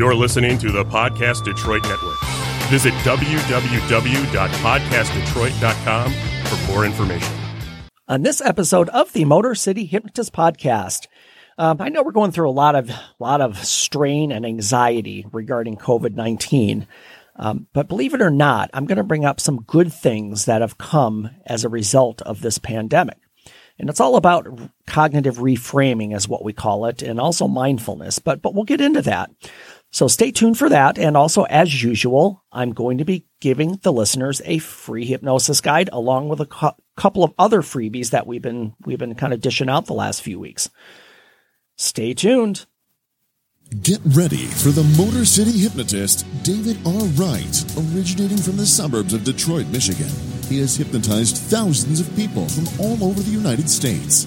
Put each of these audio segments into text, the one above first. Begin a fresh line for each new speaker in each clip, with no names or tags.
You're listening to the Podcast Detroit Network. Visit www.podcastdetroit.com for more information.
On this episode of the Motor City Hypnotist Podcast, um, I know we're going through a lot of lot of strain and anxiety regarding COVID nineteen, um, but believe it or not, I'm going to bring up some good things that have come as a result of this pandemic. And it's all about cognitive reframing, is what we call it, and also mindfulness. But but we'll get into that. So stay tuned for that. And also, as usual, I'm going to be giving the listeners a free hypnosis guide along with a cu- couple of other freebies that we've been we've been kind of dishing out the last few weeks. Stay tuned.
Get ready for the Motor City hypnotist, David R. Wright, originating from the suburbs of Detroit, Michigan. He has hypnotized thousands of people from all over the United States.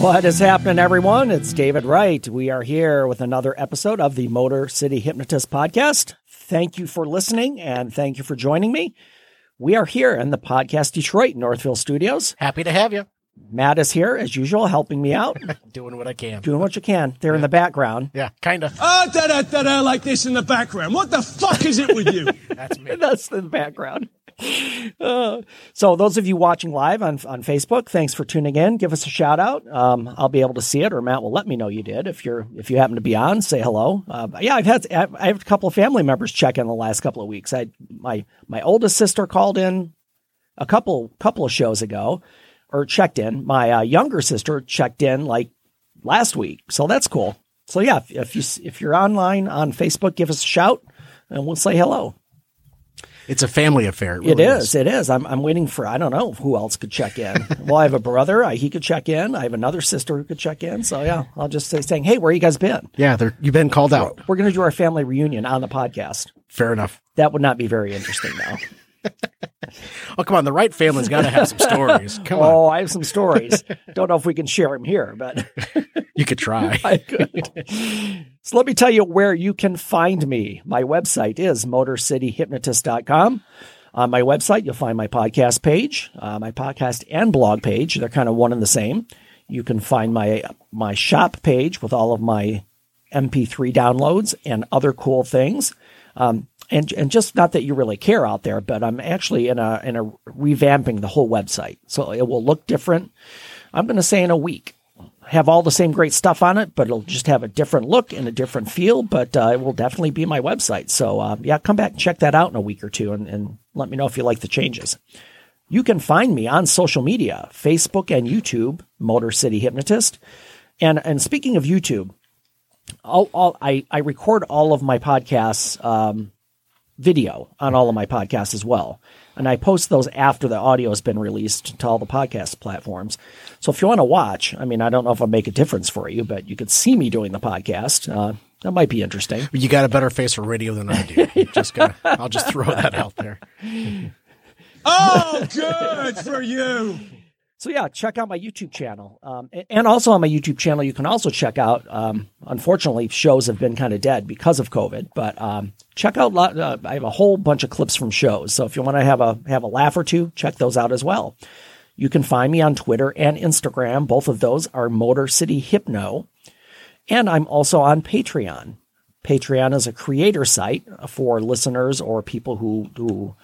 What is happening, everyone? It's David Wright. We are here with another episode of the Motor City Hypnotist Podcast. Thank you for listening and thank you for joining me. We are here in the Podcast Detroit Northville studios.
Happy to have you.
Matt is here, as usual, helping me out,
Doing what I can.
doing what you can. They're in the background.
Yeah, kind of.
Ah, da da da da, like this in the background. What the fuck is it with you?
That's me.
That's the background. Uh, so those of you watching live on on Facebook, thanks for tuning in. Give us a shout out. Um, I'll be able to see it, or Matt will let me know you did. If you're if you happen to be on, say hello. Uh, yeah, I've had I've, I have a couple of family members check in the last couple of weeks. I my my oldest sister called in a couple couple of shows ago, or checked in. My uh, younger sister checked in like last week, so that's cool. So yeah, if, if you if you're online on Facebook, give us a shout, and we'll say hello.
It's a family affair. It,
It
really
is. It is. I'm, I'm waiting for, I don't know who else could check in. well, I have a brother. I, he could check in. I have another sister who could check in. So, yeah, I'll just say, saying, hey, where you guys been?
Yeah, they're, you've been called out.
We're going to do our family reunion on the podcast.
Fair enough.
That would not be very interesting, though.
Oh, come on. The right family's got to have some stories. Come
oh,
on.
I have some stories. don't know if we can share them here, but
You could try.
I could. so let me tell you where you can find me. My website is motorcityhypnotist.com. On my website, you'll find my podcast page, uh, my podcast and blog page. They're kind of one and the same. You can find my my shop page with all of my MP3 downloads and other cool things. Um, and and just not that you really care out there, but I'm actually in a in a revamping the whole website, so it will look different. I'm going to say in a week have all the same great stuff on it, but it'll just have a different look and a different feel. But uh, it will definitely be my website. So uh, yeah, come back and check that out in a week or two, and, and let me know if you like the changes. You can find me on social media, Facebook and YouTube, Motor City Hypnotist. And and speaking of YouTube, all, all, I I record all of my podcasts um, video on all of my podcasts as well. And I post those after the audio has been released to all the podcast platforms. So if you want to watch, I mean, I don't know if I'll make a difference for you, but you could see me doing the podcast. Uh, that might be interesting.
You got a better face for radio than I do. Just gonna, I'll just throw that out there.
Oh, good for you.
So yeah, check out my YouTube channel, um, and also on my YouTube channel, you can also check out. Um, unfortunately, shows have been kind of dead because of COVID, but um, check out. Uh, I have a whole bunch of clips from shows, so if you want to have a have a laugh or two, check those out as well. You can find me on Twitter and Instagram. Both of those are Motor City Hypno, and I'm also on Patreon. Patreon is a creator site for listeners or people who who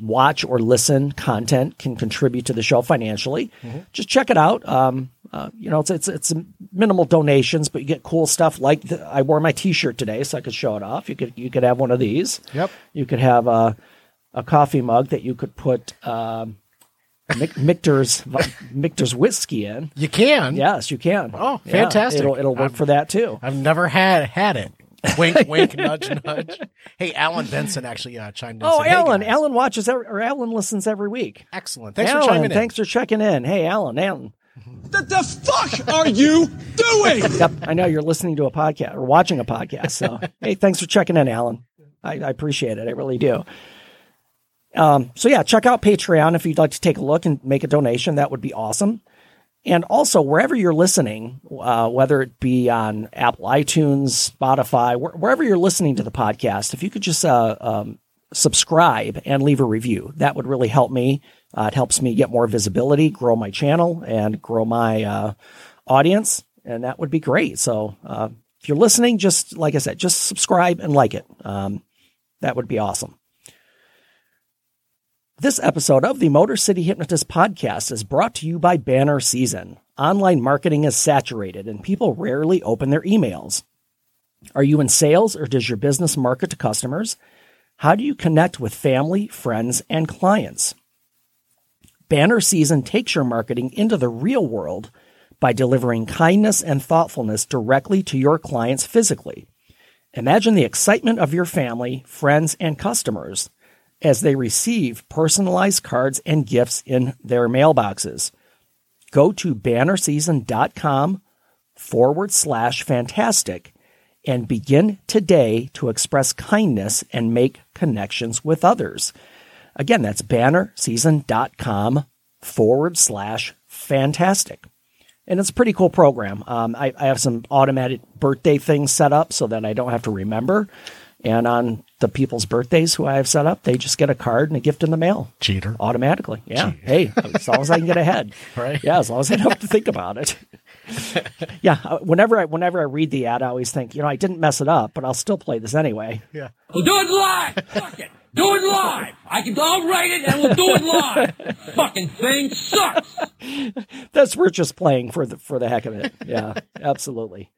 watch or listen content can contribute to the show financially. Just check it out. Um, uh, you know, it's, it's it's minimal donations, but you get cool stuff like the, I wore my T-shirt today, so I could show it off. You could you could have one of these.
Yep.
You could have a a coffee mug that you could put um, Mic- Michter's Michter's whiskey in.
You can.
Yes, you can.
Oh,
Yeah,
fantastic.
it'll it'll work
I'm-
for that too.
I've never had had it. Wink, wink, nudge, nudge. Hey, Alan Benson actually uh, chimed in.
Oh,
said,
Alan!
guys."
Alan watches every, or Alan listens every week.
Excellent. Thanks
Alan,
for chiming in.
Thanks for checking in. Hey, Alan, Alan.
What the fuck are you doing?
Yep, I know you're listening to a podcast or watching a podcast. So, hey, thanks for checking in, Alan. I, I appreciate it. I really do. Um, so yeah, check out Patreon if you'd like to take a look and make a donation. That would be awesome. And also, wherever you're listening, uh, whether it be on Apple iTunes, Spotify, wh- wherever you're listening to the podcast, if you could just uh, um, subscribe and leave a review, that would really help me. Uh, it helps me get more visibility, grow my channel, and grow my uh, audience, and that would be great. So, uh, if you're listening, just like I said, just subscribe and like it. Um, that would be awesome. This episode of the Motor City Hypnotist podcast is brought to you by Banner Season. Online marketing is saturated and people rarely open their emails. Are you in sales or does your business market to customers? How do you connect with family, friends, and clients? Banner Season takes your marketing into the real world by delivering kindness and thoughtfulness directly to your clients physically. Imagine the excitement of your family, friends, and customers as they receive personalized cards and gifts in their mailboxes. Go to bannerseason.com forward slash fantastic and begin today to express kindness and make connections with others. Again, that's bannerseason.com forward slash fantastic. And it's a pretty cool program. Um, I, I have some automatic birthday things set up so that I don't have to remember. And on the people's birthdays who I have set up, they just get a card and a gift in the mail
Cheater.
automatically. Yeah. Hey, as long as I can get ahead.
Right.
Yeah, as long as I don't have to think about it. yeah. uh, Whenever I whenever I read the ad, I always think, you know, I didn't mess it up, but I'll still play this anyway.
Yeah.
We'll do it live. Fuck it. Do it live. I can. I'll write it and we'll do it live. Fucking thing sucks.
That's we're just playing for the for the heck of it. Yeah, absolutely.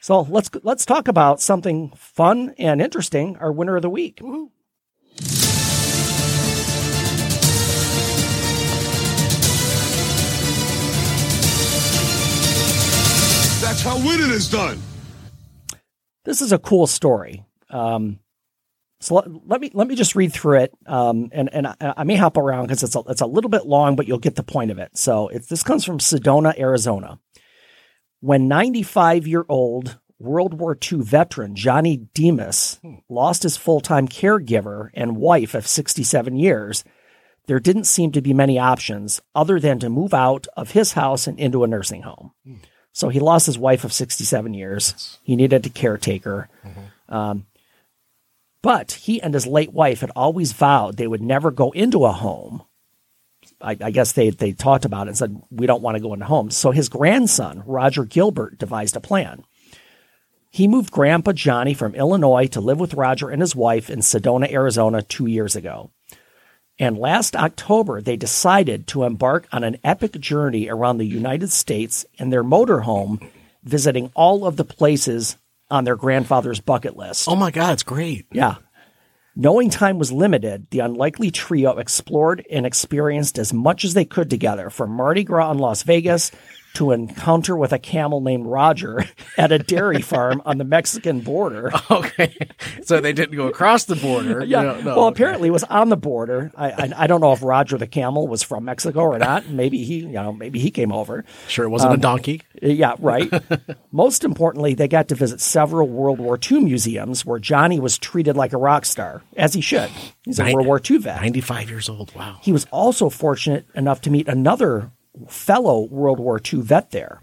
So let's let's talk about something fun and interesting. Our winner of the week.
That's how winning is done.
This is a cool story. Um, so let, let me let me just read through it, um, and and I, I may hop around because it's a, it's a little bit long, but you'll get the point of it. So it's this comes from Sedona, Arizona. When 95 year old World War II veteran Johnny Demas hmm. lost his full time caregiver and wife of 67 years, there didn't seem to be many options other than to move out of his house and into a nursing home. Hmm. So he lost his wife of 67 years. He needed a caretaker. Mm-hmm. Um, but he and his late wife had always vowed they would never go into a home. I, I guess they they talked about it and said we don't want to go into homes. So his grandson Roger Gilbert devised a plan. He moved Grandpa Johnny from Illinois to live with Roger and his wife in Sedona, Arizona, two years ago. And last October, they decided to embark on an epic journey around the United States in their motorhome, visiting all of the places on their grandfather's bucket list.
Oh my God, it's great.
Yeah. Knowing time was limited, the unlikely trio explored and experienced as much as they could together, from Mardi Gras in Las Vegas to encounter with a camel named Roger at a dairy farm on the Mexican border.
Okay. So they didn't go across the border.
Yeah.
No, no,
well, apparently it was on the border. I, I I don't know if Roger the camel was from Mexico or not. Maybe he, you know, maybe he came over.
Sure, it wasn't
Um,
a donkey.
Yeah, right. Most importantly, they got to visit several World War II museums where Johnny was treated like a rock star, as he should. He's a
Nine-
World War II vet.
95 years old. Wow.
He was also fortunate enough to meet another fellow World War II vet there.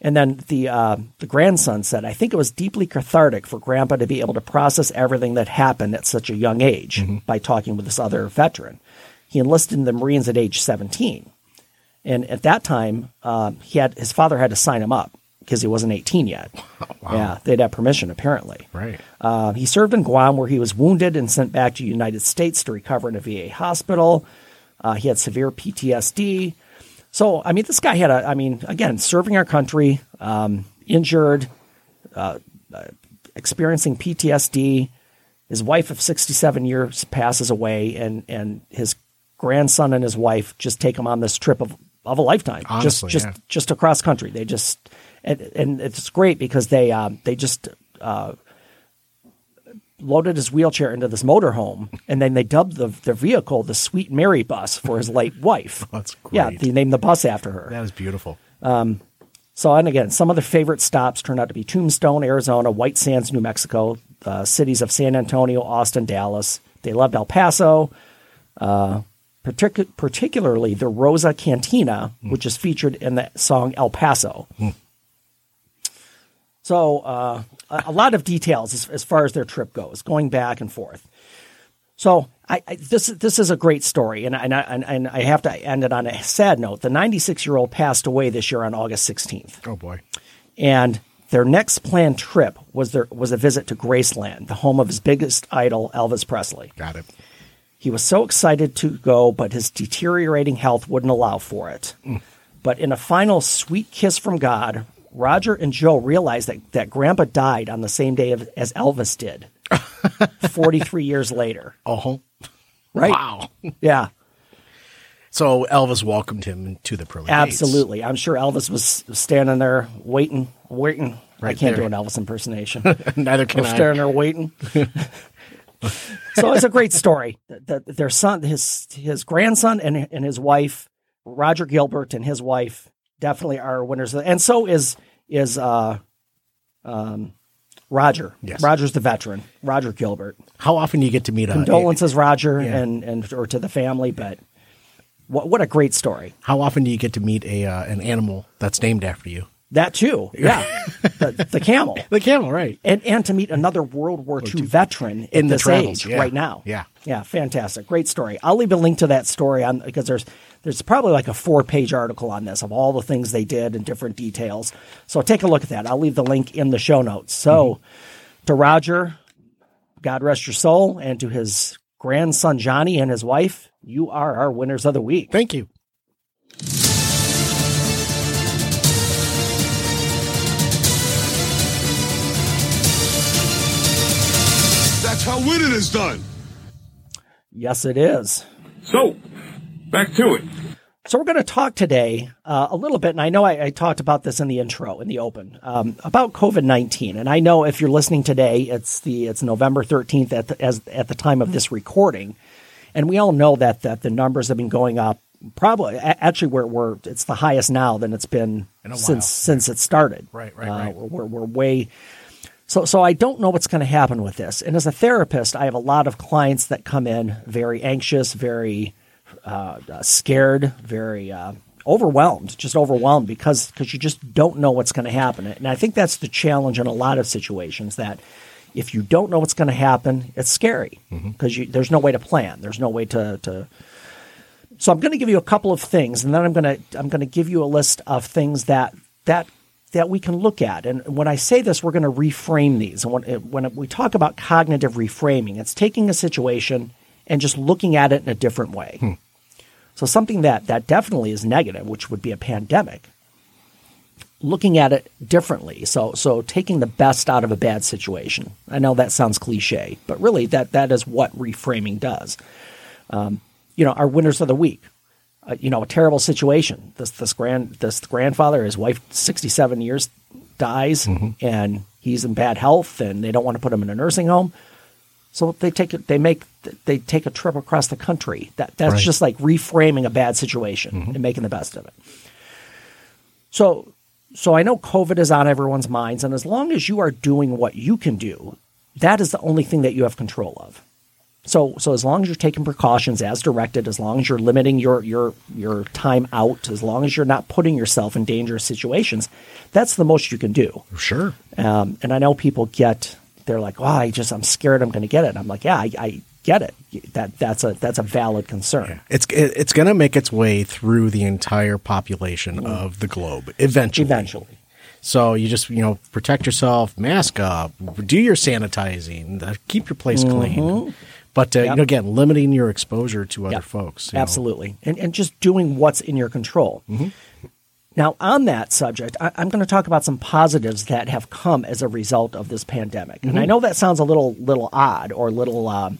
And then the uh, the grandson said, "I think it was deeply cathartic for Grandpa to be able to process everything that happened at such a young age by talking with this other veteran. He enlisted in the Marines at age 17, and at that time, um, he had his father had to sign him up because he wasn't 18 yet. Yeah, they'd have permission apparently.
Right.
Uh, he served in Guam, where he was wounded and sent back to the United States to recover in a VA hospital. Uh, he had severe PTSD. So, I mean, this guy had a, I mean, again, serving our country, um, injured, uh, uh, experiencing PTSD. His wife of 67 years passes away, and, and his grandson and his wife just take him on this trip of, of a lifetime.
Honestly,
just,
yeah.
just, just across country. They just, and, and it's great because they, um, they just, uh, loaded his wheelchair into this motorhome, and then they dubbed the the vehicle the Sweet Mary Bus for his late wife.
That's
Yeah,
great.
they named the bus after her.
That was beautiful.
So, and again, some of their favorite stops turned out to be Tombstone, Arizona, White Sands, New Mexico, uh, cities of San Antonio, Austin, Dallas. They loved El Paso, uh, partic- particularly the Rosa Cantina, which is featured in the song El Paso. So, uh, a, a lot of details as, as far as their trip goes, going back and forth. So I, I, this this is a great story, and I, and, I, and- I have to end it on a sad note. The 96 year old passed away this year on August 16th,
Oh boy.
and their next planned trip was their was a visit to Graceland, the home of his biggest idol, Elvis Presley.
Got it.
He was so excited to go, but his deteriorating health wouldn't allow for it. Mm. But in a final sweet kiss from God, Roger and Joe realized that, that Grandpa died on the same day of, as Elvis did, 43 years later.
Oh.
Right?
Wow.
Yeah.
So Elvis welcomed him to the pearly gates.
Absolutely. I'm sure Elvis was standing there waiting, waiting. I can't
there.
do an Elvis impersonation.
Neither can
We're
I.
standing there waiting. so it's a great story. That their son, his his grandson, and and his wife, Roger Gilbert, and his wife definitely are winners. And so is is uh, um, Roger.
Yes.
Roger's the veteran. Roger Gilbert.
How often do you get to meet a
Condolences, Roger,
Yeah.
and and or to the family. But what what a great story.
How often do you get to meet a uh, an animal that's named after you?
That too. Yeah. the, the camel.
The camel, right?
and and to meet another World War II veteran
In
this
travels,
age
yeah.
right now.
Yeah.
yeah, fantastic, great story. I'll leave a link to that story on because there's there's probably like a four page article on this of all the things they did and different details. So take a look at that. I'll leave the link in the show notes. So
Mm-hmm.
to Roger, God rest your soul, and to his grandson Johnny and his wife, you are our winners of the week.
Thank you.
That's how winning is done.
Yes, it is.
So, back to it.
So we're going to talk today uh, a little bit, and I know I, I talked about this in the intro, in the open, um, about COVID nineteen. And I know if you're listening today, it's the it's November thirteenth at the, as at the time of this recording, and we all know that that the numbers have been going up. Probably, actually, we're, we're it's the highest now than it's been since
while.
since it started.
Right, right,
Uh,
right.
We're, we're way so, so I don't know what's going to happen with this. And as a therapist, I have a lot of clients that come in very anxious, very uh, uh, Uh, uh, scared, very uh, overwhelmed, just overwhelmed because because you just don't know what's going to happen. And I think that's the challenge in a lot of situations that if you don't know what's going to happen, it's scary mm-hmm. because there's no way to plan. There's no way to to. So I'm going to give you a couple of things, and then I'm going to I'm going to give you a list of things that that that we can look at. And when I say this, we're going to reframe these. And when when we talk about cognitive reframing, it's taking a situation and just looking at it in a different way. Hmm. So something that that definitely is negative, which would be a pandemic, looking at it differently. So so taking the best out of a bad situation. I know that sounds cliche, but really that that is what reframing does. Um, you know, our winners of the week. Uh, you know, a terrible situation. This this grand this grandfather, his wife, sixty seven years, dies, and he's in bad health, and they don't want to put him in a nursing home. So they take it. They make they take a trip across the country. That that's
Right.
just like reframing a bad situation and making the best of it. So so I know COVID is on everyone's minds, and as long as you are doing what you can do, that is the only thing that you have control of. So so as long as you're taking precautions as directed, as long as you're limiting your your your time out, as long as you're not putting yourself in dangerous situations, that's the most you can do.
Sure.
Um, and I know people get they're like, "Oh, I just I'm scared I'm going to get it." And I'm like, "Yeah, I, I get it. That that's a that's a valid concern."
It's it, it's going to make its way through the entire population mm-hmm. of the globe eventually.
Eventually.
So you just you know protect yourself, mask up, do your sanitizing, keep your place mm-hmm. clean. But uh, you know, again, limiting your exposure to other
Yeah,
folks. you know.
Absolutely. And, and just doing what's in your control. Mm-hmm. Now, on that subject, I, I'm going to talk about some positives that have come as a result of this pandemic. And I know that sounds a little little odd or little um,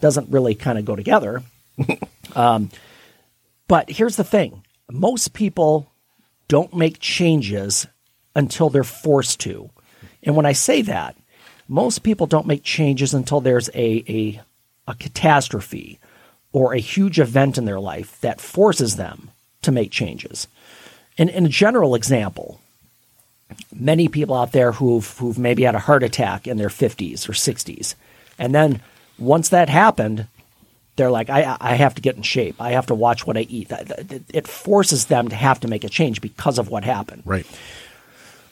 doesn't really kind of go together. um, but here's the thing: most people don't make changes until they're forced to. And when I say that, most people don't make changes until there's a, a, a catastrophe or a huge event in their life that forces them to make changes. And in a general example, many people out there who've, who've maybe had a heart attack in their 50s or 60s. And then once that happened, they're like, I, I have to get in shape. I have to watch what I eat. It forces them to have to make a change because of what happened.
Right.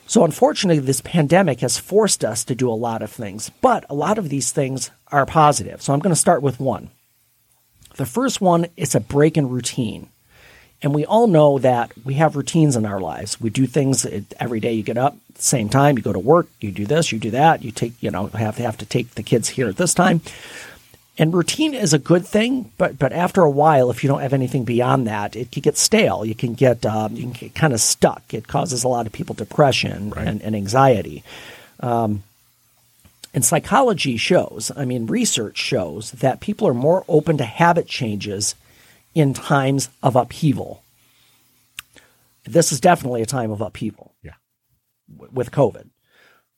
So, unfortunately, this pandemic has forced us to do a lot of things, but a lot of these things are positive. So, I'm going to start with one. The first one is a break in routine. And we all know that we have routines in our lives. We do things every day. You get up at the same time, you go to work, you do this, you do that, you take, you know, have to have to take the kids here at this time. And routine is a good thing, but but after a while, if you don't have anything beyond that, it can get stale. You can get um, you can get kind of stuck. It causes a lot of people depression right. and, and, anxiety. Um, and psychology shows, I mean, research shows that people are more open to habit changes in times of upheaval. This is definitely a time of upheaval.
Yeah.
With COVID.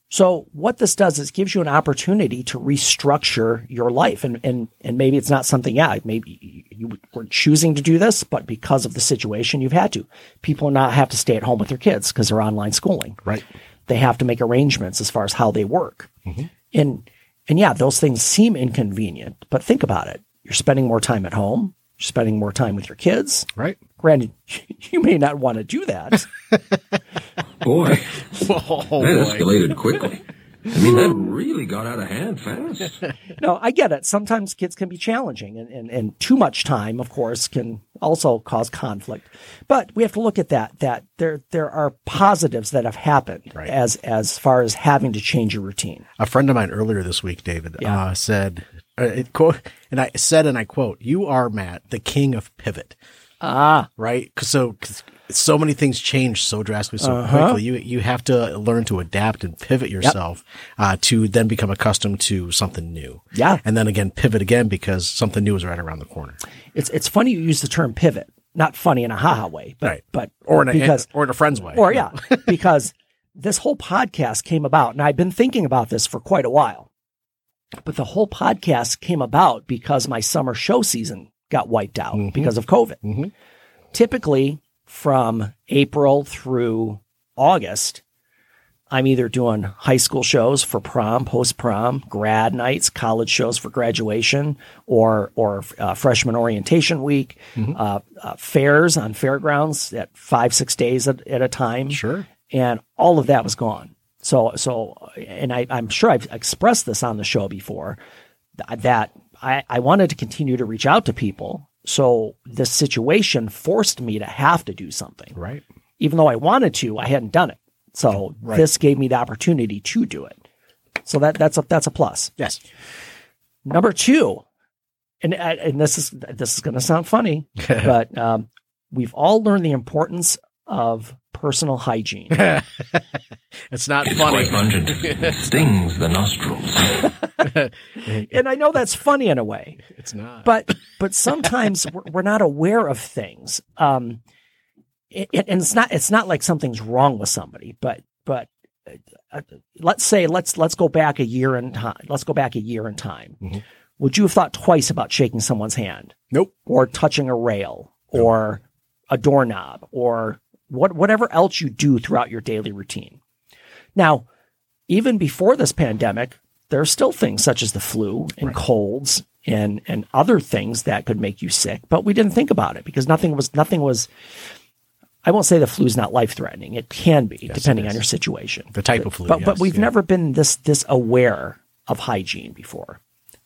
So what this does is gives you an opportunity to restructure your life. And, and, and maybe it's not something, yeah, maybe you were choosing to do this, but because of the situation, you've had to. People not have to stay at home with their kids because they're online schooling.
Right.
They have to make arrangements as far as how they work. Mm-hmm. And, and yeah, those things seem inconvenient, but think about it. You're spending more time at home. You're spending more time with your kids.
Right.
Granted, you may not want to do that.
boy, oh, that escalated quickly. I mean, that really got out of hand fast.
no, I get it. Sometimes kids can be challenging, and, and, and too much time, of course, can also cause conflict. But we have to look at that. That there there are positives that have happened right. as as far as having to change your routine.
A friend of mine earlier this week, David, yeah. uh, said, it quote, and I said, and I quote, "You are Matt, the king of pivot."
Ah,
right. So, cause so many things change so drastically, so uh-huh. quickly. You you have to learn to adapt and pivot yourself yep. uh, to then become accustomed to something new.
Yeah,
and then again pivot again because something new is right around the corner.
It's it's funny you use the term pivot, not funny in a haha way, but
right.
but
or in a, because or in a friend's way,
or yeah, because this whole podcast came about, and I've been thinking about this for quite a while. But the whole podcast came about because my summer show season got wiped out mm-hmm. because of COVID. Mm-hmm. Typically, from April through August, I'm either doing high school shows for prom, post prom, grad nights, college shows for graduation, or or uh, freshman orientation week, mm-hmm. uh, uh, fairs on fairgrounds at five six days at, at, a time.
Sure,
and all of that was gone. So so, and I, I'm sure I've expressed this on the show before that I, I wanted to continue to reach out to people. So this situation forced me to have to do something.
Right.
Even though I wanted to, I hadn't done it. So right. this gave me the opportunity to do it. So that that's a that's a plus.
Yes.
Number two, and and this is this is going to sound funny, but um, we've all learned the importance of personal hygiene.
it's not
it's
funny.
Quite pungent. Stings the nostrils.
and I know that's funny in a way.
It's not.
But but sometimes we're, we're not aware of things. Um, it, it, and it's not it's not like something's wrong with somebody, but but uh, let's say let's let's go back a year in time. Let's go back a year in time. Mm-hmm. Would you have thought twice about shaking someone's hand?
Nope.
Or touching a rail nope. or a doorknob or what, whatever else you do throughout your daily routine. Now, even before this pandemic, there are still things such as the flu and right. colds and and other things that could make you sick, but we didn't think about it because nothing was nothing was. I won't say the flu is not life threatening. It can be yes, depending on your situation.
The type of flu,
but
yes,
but we've
yeah.
never been this this aware of hygiene before,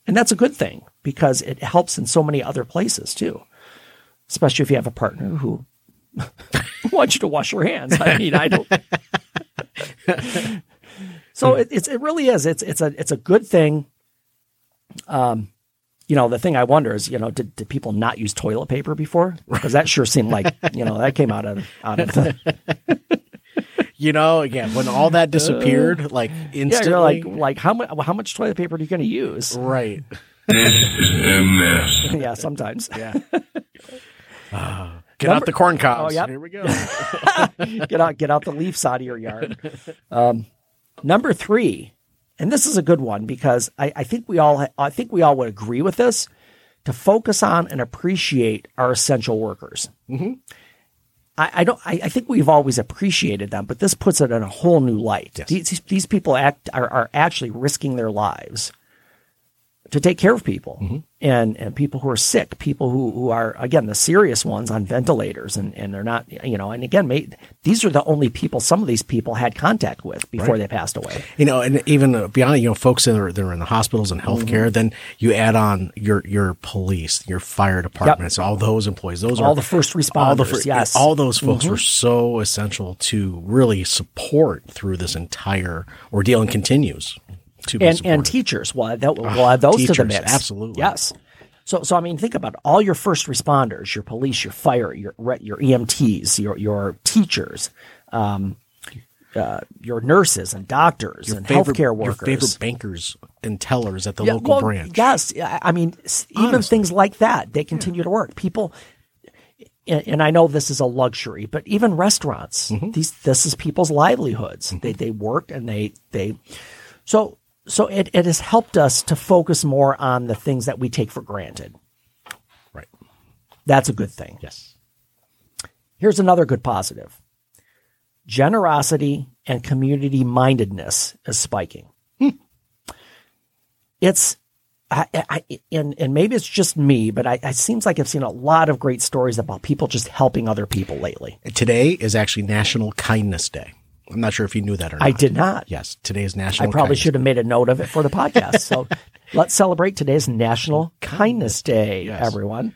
and that's a good thing because it helps in so many other places too. Especially if you have a partner who want you to wash your hands. I mean, I don't. so it, it's it really is. It's it's a it's a good thing. Um, you know, the thing I wonder is, you know, did, did people not use toilet paper before? Because that sure seemed like, you know, that came out of out of the.
you know, again, when all that disappeared, uh, like instantly,
yeah, like like how much how much toilet paper are you going to use?
Right.
This is a mess.
yeah, sometimes.
Yeah. Uh, Get Number, out the corn cobs.
Oh, yep.
Here we go.
get out, get out the leaves out of your yard. Um, number three, and this is a good one because I, I think we all I think we all would agree with this to focus on and appreciate our essential workers. Mm-hmm. I, I don't. I, I think we've always appreciated them, but this puts it in a whole new light. These these people act are, are actually risking their lives to take care of people
Mm-hmm.
and and people who are sick, people who who are again the serious ones on ventilators, and and they're not you know. And again, may, these are the only people some of these people had contact with before they passed away.
You know, and even uh, beyond, you know, folks that are, that are in the hospitals and healthcare,
Mm-hmm.
then you add on your, your police, your fire departments, all those employees, those
All
are all
the first
all the
responders, yes. Mm-hmm.
all those folks were so essential to really support through this entire ordeal and continues
and and teachers. We'll that, we'll add those to the
teachers,
mix.
absolutely.
Yes. So so I mean, think about it. all your first responders, your police, your fire, your your EMTs, your your teachers, um, uh, your nurses and doctors and
favorite,
healthcare workers.
your favorite bankers and tellers at the
Yeah,
local
well,
branch.
Yes, I mean, even
Honestly.
things like that, they continue to work. People, and, I know this is a luxury, but even restaurants,
Mm-hmm.
these this is people's livelihoods. They they work and they they, so so it, it has helped us to focus more on the things that we take for granted.
Right.
That's a good thing.
Yes.
Here's another good positive. Generosity and community mindedness is spiking. Hmm. It's, I, I, and, and maybe it's just me, but I, it seems like I've seen a lot of great stories about people just helping other people lately.
Today is actually National Kindness Day. I'm not sure if you knew that or not.
I did not.
Yes, today is National
I probably
Kindness
should have made a note of it for the podcast. So let's celebrate today's National Kindness Day,
Yes.
everyone.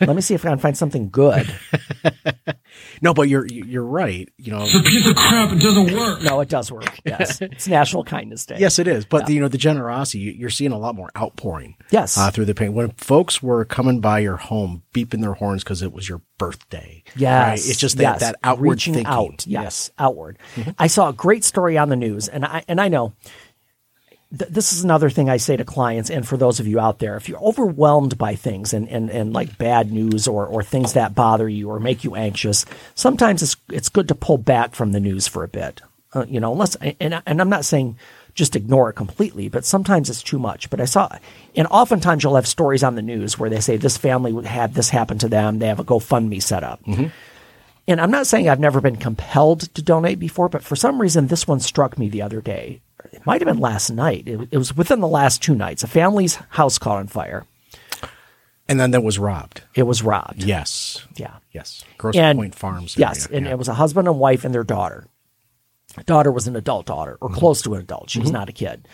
Let me see if I can find something good.
No, but you're you're right. You know,
It's a piece of crap. It doesn't work.
No, it does work. Yes. It's National Kindness Day.
yes, it is. But the, you know, the generosity you- you're seeing a lot more outpouring.
Yes.
uh, through the pain when folks were coming by your home, beeping their horns because it was your birthday.
Yes.
right? it's just that
yes.
that outward
reaching
thinking.
out. Yes, outward. I saw a great story on the news, and I and I know th- this is another thing I say to clients, and for those of you out there, if you're overwhelmed by things and and, and like bad news or or things that bother you or make you anxious, sometimes it's it's good to pull back from the news for a bit. Uh, you know, unless and and I'm not saying just ignore it completely, but sometimes it's too much. But I saw, and oftentimes you'll have stories on the news where they say this family had this happen to them. They have a GoFundMe set up. And I'm not saying I've never been compelled to donate before, but for some reason, this one struck me the other day. It might have been last night. It, it was within the last two nights. A family's house caught on fire.
And then that was robbed.
It was robbed.
Yes.
Yeah.
Yes. Grosse
And-
Pointe Farms.
Yes. And
Yeah.
it was a husband and wife and their daughter. Daughter was an adult daughter or
Mm-hmm.
close to an adult. She was not a kid.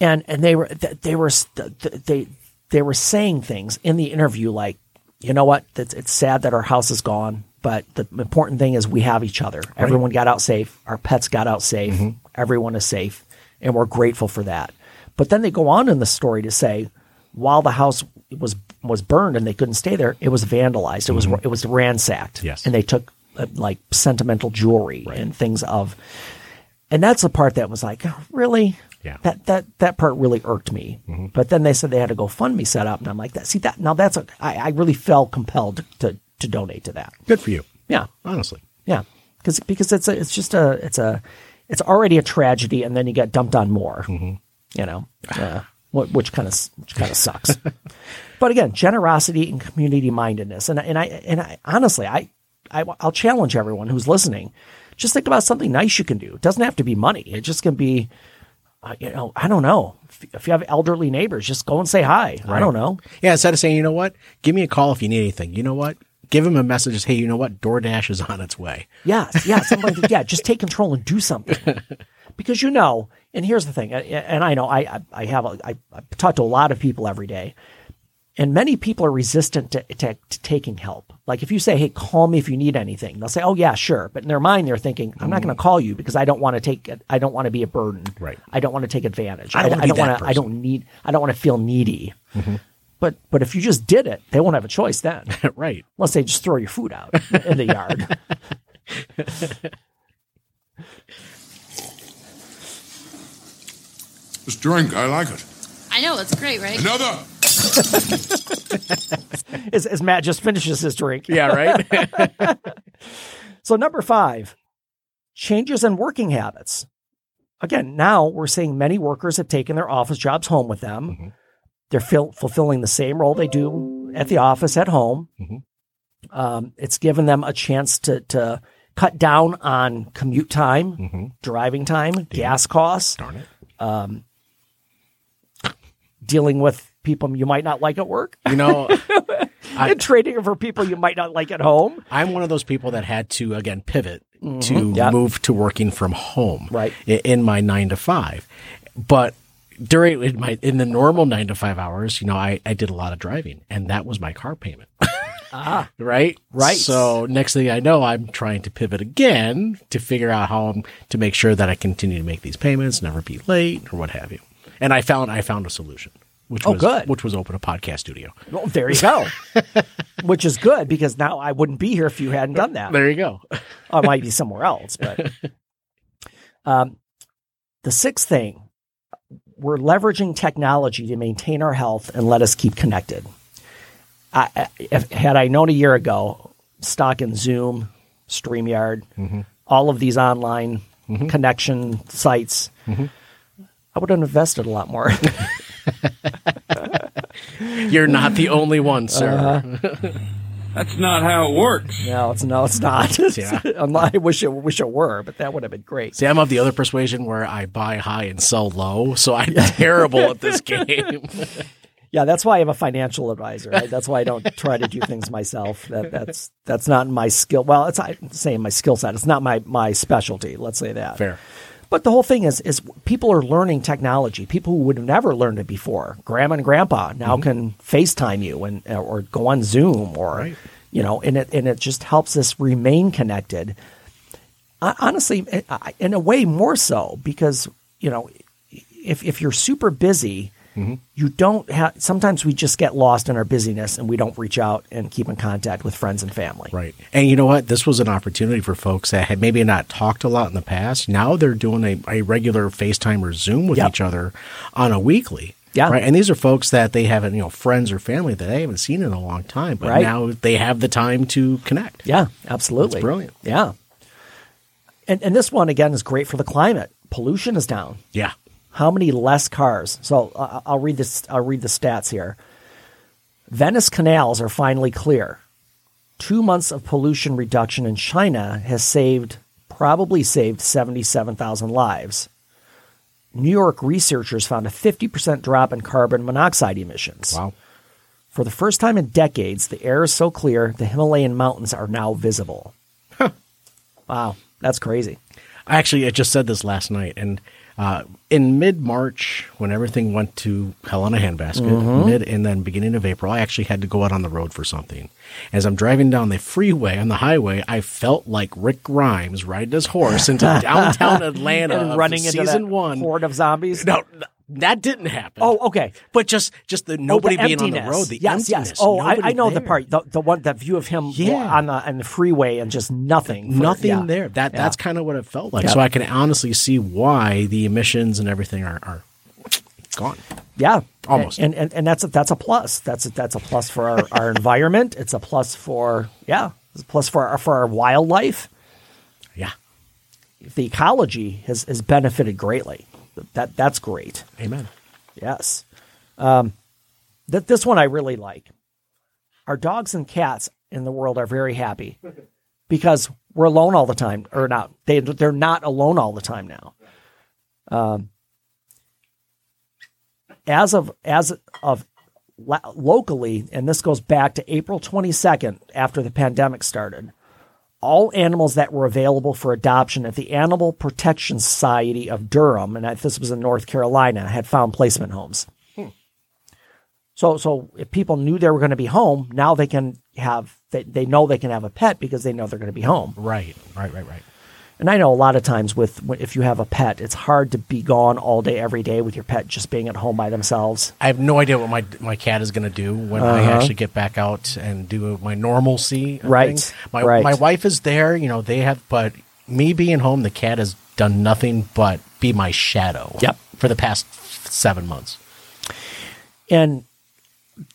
And, and they were, they were, th- th- they, they were saying things in the interview like, you know what? It's, it's sad that our house is gone, but the important thing is we have each other. Everyone got out safe. Our pets got out safe.
Mm-hmm.
Everyone is safe. And we're grateful for that. But then they go on in the story to say, while the house was was burned and they couldn't stay there, it was vandalized. It was it was ransacked.
Mm-hmm. Yes.
and they took uh, like sentimental jewelry and things of, and that's the part that was like, really,
Yeah. Mm-hmm.
That that that part really irked me. But then they said they had to go fund me set up, and I'm like, that see that now that's a, I, I really felt compelled to to donate to that.
Good for you.
Yeah,
Honestly.
yeah, because because it's a it's just a it's a it's already a tragedy, and then you get dumped on more. You know, uh, which kind of which kind of sucks. but again, generosity and community mindedness, and and I and I honestly, I, I I'll challenge everyone who's listening. Just think about something nice you can do. It doesn't have to be money. It just can be. Uh, you know, I don't know. If, if you have elderly neighbors, just go and say hi. I don't know.
Yeah. Instead of saying, you know what, give me a call if you need anything. You know what? Give him a message. as, Hey, you know what? DoorDash is on its way.
Yeah, yeah, that. Yeah, just take control and do something. Because you know, and here's the thing, and I know I I- have a, I, I talk to a lot of people every day, and many people are resistant to, to, to taking help. Like if you say, "Hey, call me if you need anything," they'll say, "Oh yeah, sure," but in their mind they're thinking, "I'm not going to call you because I don't want to take I don't want to be a burden.
Right.
I don't want to take advantage.
I don't that
wanna- I.
Mm-hmm.
don't need. I don't want to feel needy." But but if you just did it, they won't have a choice then,
right.
unless they just throw your food out in the yard.
This drink, I like it.
I know it's great, right?
Another.
as, as Matt just finishes his drink.
Yeah. Right.
So number five, changes in working habits. again, now we're seeing many workers have taken their office jobs home with them. Mm-hmm. They're fil- fulfilling the same role they do at the office at home. Um, it's given them a chance to to cut down on commute time, driving time, gas costs,
Darn it.
dealing with people you might not like at work,
You know, I-
and trading for people you might not like at home.
I'm one of those people that had to again pivot to
Mm-hmm. Yep.
move to working from home,
Right.
In my nine to five, but during in my in the normal nine to five hours, you know, I I did a lot of driving, and that was my car payment.
Ah,
right,
Right.
So next thing I know, I'm trying to pivot again to figure out how I'm to make sure that I continue to make these payments, never be late or what have you. And I found I found a solution, which
Oh,
was
good.
which was open a podcast studio.
well, there you go. Which is good because now I wouldn't be here if you hadn't done that.
There you go.
I might be somewhere else, but um, the sixth thing, we're leveraging technology to maintain our health and let us keep connected. I, I- if, had I known a year ago, stock in Zoom, StreamYard, mm-hmm. all of these online mm-hmm. connection sites, mm-hmm. I would have invested a lot more.
You're not the only one, sir.
Uh-huh.
That's not how it works.
no, it's no, it's not.
Yeah.
I wish it wish it were, but that would have been great.
See, I'm of the other persuasion where I buy high and sell low, so I'm terrible at this game.
Yeah, that's why I have a financial advisor. Right? That's why I don't try to do things myself. That that's that's not my skill. Well, it's I'm saying my skill set. It's not my my specialty. Let's say that.
Fair.
But the whole thing is is people are learning technology. People who would have never learned it before. Grandma and grandpa now mm-hmm. can FaceTime you and uh, or go on Zoom or
Right.
you know, and it and it just helps us remain connected. I, honestly, in a way, more so because you know, if if you're super busy, Mm-hmm. you don't have. Sometimes we just get lost in our busyness and we don't reach out and keep in contact with friends and family.
Right. And you know what? This was an opportunity for folks that had maybe not talked a lot in the past. Now they're doing a, a regular FaceTime or Zoom with
Yep.
each other on a weekly.
Yeah.
Right. And these are folks that they haven't, you know, friends or family that they haven't seen in a long time, but
Right.
now they have the time to connect.
Yeah, absolutely.
That's brilliant.
Yeah. And and this one again is great for the climate. Pollution is down.
Yeah.
How many less cars? So uh, I'll read this. I'll read the stats here. Venice canals are finally clear. Two months of pollution reduction in China has saved, probably saved, 77,000 lives. New York researchers found a 50% drop in carbon monoxide emissions.
Wow.
For the first time in decades, the air is so clear the Himalayan mountains are now visible. Wow, that's crazy.
I actually I just said this last night, and uh, in mid March, when everything went to hell in a handbasket,
Mm-hmm.
mid and then beginning of April, I actually had to go out on the road for something. As I'm driving down the freeway on the highway, I felt like Rick Grimes riding his horse into downtown Atlanta,
and running into
season one.
horde of zombies.
No, that didn't happen.
Oh, okay.
but just just the
Oh,
nobody
the
being on the road, the
yes,
emptiness.
yes. Oh, I, I know the part, the, the one, that view of him
Yeah.
on the on the freeway and just nothing, for-
Nothing
yeah.
there. That
Yeah.
that's kind of what it felt like. So I can honestly see why the emissions and everything are, are gone.
yeah,
Almost.
and and, and that's a, that's a plus. That's a, that's a plus for our, our environment. It's a plus for yeah, it's a plus for our, for our wildlife.
Yeah.
The ecology has has benefited greatly. That that's great.
Amen.
Yes. Um, th- this one I really like. Our dogs and cats in the world are very happy because we're alone all the time, or not. They they're not alone all the time now. Um, as of as of locally, and this goes back to April twenty second after the pandemic started. All animals that were available for adoption at the Animal Protection Society of Durham, and this was in North Carolina, had found placement homes. Hmm. So, so if people knew they were going to be home, now they can have they, they know they can have a pet because they know they're going to be home.
Right, right, right, right.
And I know a lot of times with if you have a pet, it's hard to be gone all day every day with your pet just being at home by themselves.
I have no idea what my my cat is going to do when I uh-huh. actually get back out and do my normalcy.
Right,
things. My
right.
my wife is there. You know, they have, but me being home, the cat has done nothing but be my shadow.
Yep.
For the past seven months.
And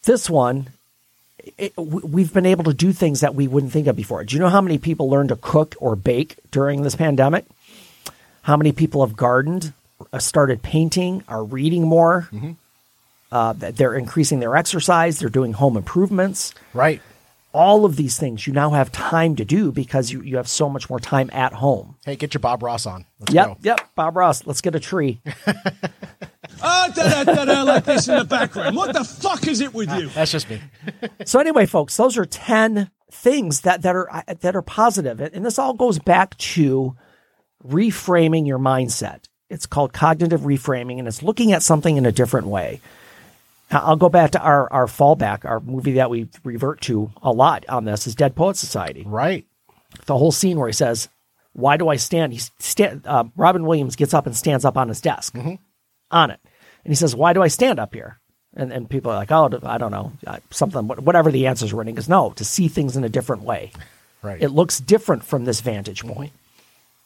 this one, it, we- we've been able to do things that we wouldn't think of before. Do you know how many people learned to cook or bake during this pandemic? How many people have gardened, uh, started painting, are reading more? Uh, that they're increasing their exercise, they're doing home improvements.
Right.
All of these things you now have time to do because you, you have so much more time at home.
Hey, get your Bob Ross on. Let's
Yep,
go.
yep. Bob Ross, let's get a tree.
Ah, da da da da, like this in the background. What the fuck is it with you?
That's just me.
so anyway, folks, those are ten things that that are that are positive, and and this all goes back to reframing your mindset. It's called cognitive reframing, and it's looking at something in a different way. I'll go back to our our fallback, our movie that we revert to a lot on this is Dead Poet Society.
Right.
The whole scene where he says, "Why do I stand?" He stand. Uh, Robin Williams gets up and stands up on his desk, on it, and he says, "Why do I stand up here?" And and people are like, "Oh, I don't know, something, whatever the answers were." And he goes, "No, to see things in a different way.
Right.
It looks different from this vantage point."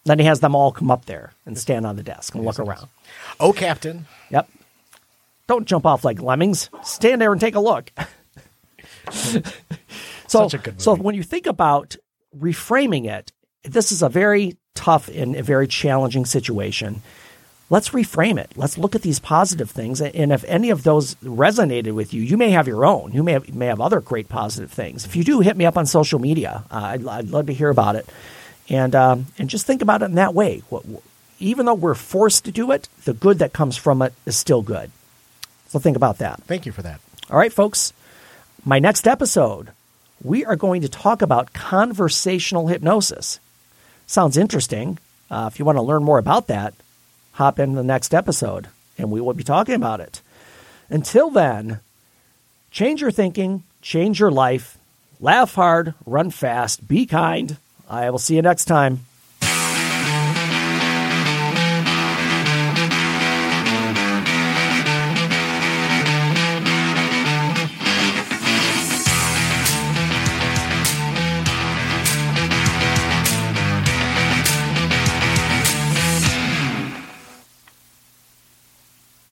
Then he has them all come up there and stand on the desk and look around.
oh, Captain.
Yep. Don't jump off like lemmings. Stand there and take a look. so,
Such a good
so when you think about reframing it, this is a very tough and a very challenging situation. Let's reframe it. Let's look at these positive things, and if any of those resonated with you, you may have your own. You may have, may have other great positive things. If you do, hit me up on social media. Uh, I'd, I'd love to hear about it, and um, and just think about it in that way. What, even though we're forced to do it, the good that comes from it is still good. So think about that.
Thank you for that.
All right, folks. My next episode, we are going to talk about conversational hypnosis. Sounds interesting. Uh, if you want to learn more about that, hop in the next episode and we will be talking about it. Until then, change your thinking, change your life, laugh hard, run fast, be kind. I will see you next time.